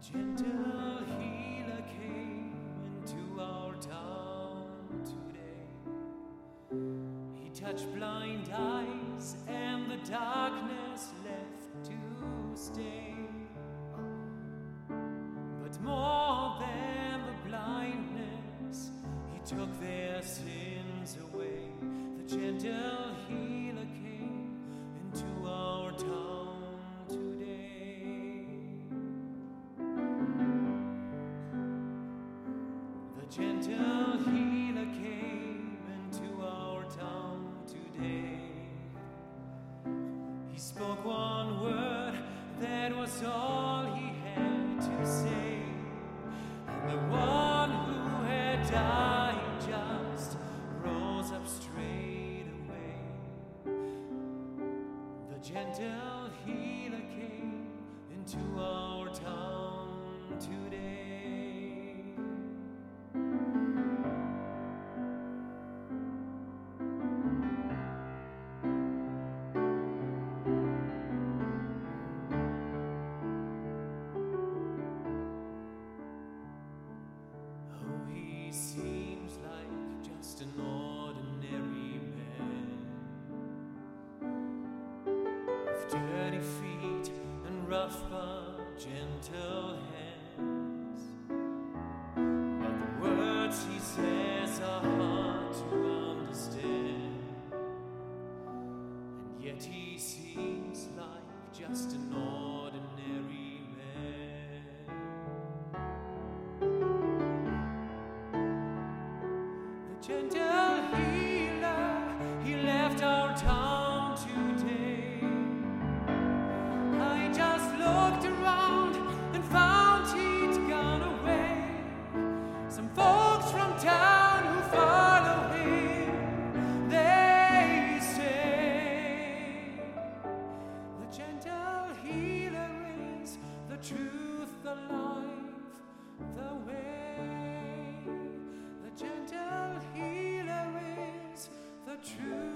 gentle healer came into our town today. He touched blind eyes and the darkness left to stay. But more than the blindness, he took their sins away. The gentle gentle healer came into our town today. He spoke one word, that was all he had to say. And the one who had died just rose up straight away. The gentle healer came into our with dirty feet and rough but gentle hands. But the words he says are hard to understand, and yet he seems like just an ordinary the gentle healer is the truth, the life, the way. The gentle healer is the truth,